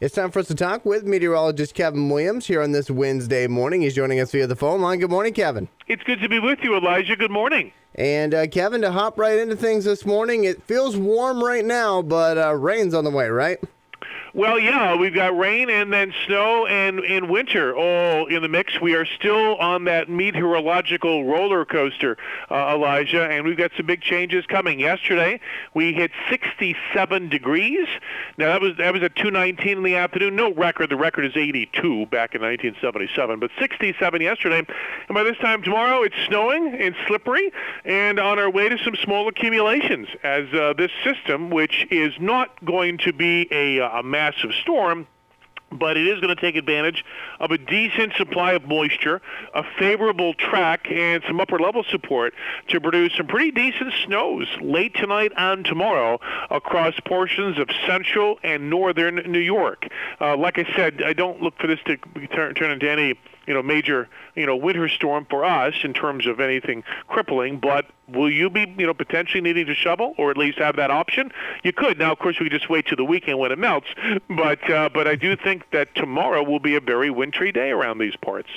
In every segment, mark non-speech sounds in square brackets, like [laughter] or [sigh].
It's time for us to talk with meteorologist Kevin Williams here on this Wednesday morning. He's joining us via the phone line. Good morning, Kevin. It's good to be with you, Elijah. Good morning. And uh, Kevin, to hop right into things this morning, it feels warm right now, but uh, rain's on the way, right? Well, yeah, we've got rain and then snow and, and winter all in the mix. We are still on that meteorological roller coaster, uh, Elijah, and we've got some big changes coming. Yesterday, we hit 67 degrees. Now that was that was at 2:19 in the afternoon. No record. The record is 82 back in 1977, but 67 yesterday. And by this time tomorrow, it's snowing and slippery, and on our way to some small accumulations as uh, this system, which is not going to be a, a massive storm, but it is going to take advantage of a decent supply of moisture, a favorable track, and some upper level support to produce some pretty decent snows late tonight and tomorrow across portions of central and northern New York. Uh, like I said, I don't look for this to turn, turn into any you know major you know winter storm for us in terms of anything crippling but will you be you know potentially needing to shovel or at least have that option? You could. Now of course we just wait till the weekend when it melts but uh, but I do think that tomorrow will be a very wintry day around these parts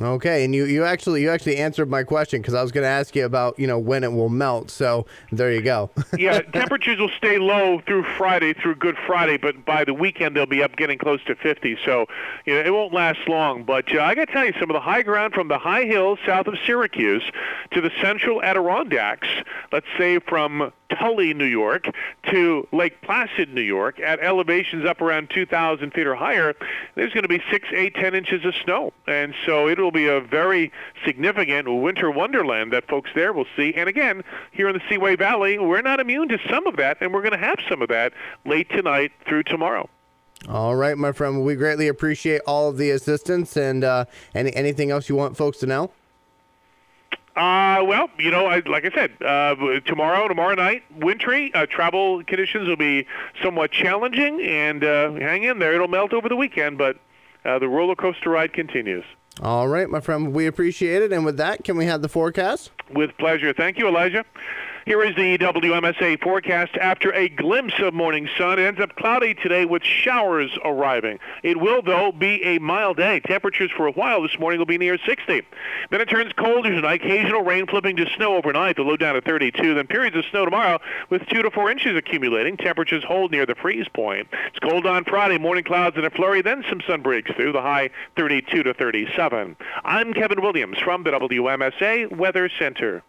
Okay, and you, you actually you actually answered my question because I was going to ask you about you know when it will melt. So there you go. [laughs] yeah, temperatures will stay low through Friday through Good Friday, but by the weekend they'll be up getting close to 50. So you know, it won't last long. But uh, I got to tell you, some of the high ground from the high hills south of Syracuse to the central Adirondacks, let's say from Tully, New York, to Lake Placid, New York, at elevations up around 2,000 feet or higher, there's going to be six, eight, ten inches of snow, and so it'll be a very significant winter wonderland that folks there will see. And again, here in the Seaway Valley, we're not immune to some of that, and we're going to have some of that late tonight through tomorrow. All right, my friend. We greatly appreciate all of the assistance and uh, any anything else you want folks to know. Uh, well, you know, I, like I said, uh, tomorrow, tomorrow night, wintry. Uh, travel conditions will be somewhat challenging, and uh, hang in there. It'll melt over the weekend, but uh, the roller coaster ride continues. All right, my friend. We appreciate it. And with that, can we have the forecast? With pleasure. Thank you, Elijah. Here is the WMSA forecast. After a glimpse of morning sun, it ends up cloudy today with showers arriving. It will, though, be a mild day. Temperatures for a while this morning will be near 60. Then it turns colder tonight. Occasional rain flipping to snow overnight. The low down to 32. Then periods of snow tomorrow with 2 to 4 inches accumulating. Temperatures hold near the freeze point. It's cold on Friday. Morning clouds and a flurry. Then some sun breaks through. The high 32 to 37. I'm Kevin Williams from the WMSA Weather Center.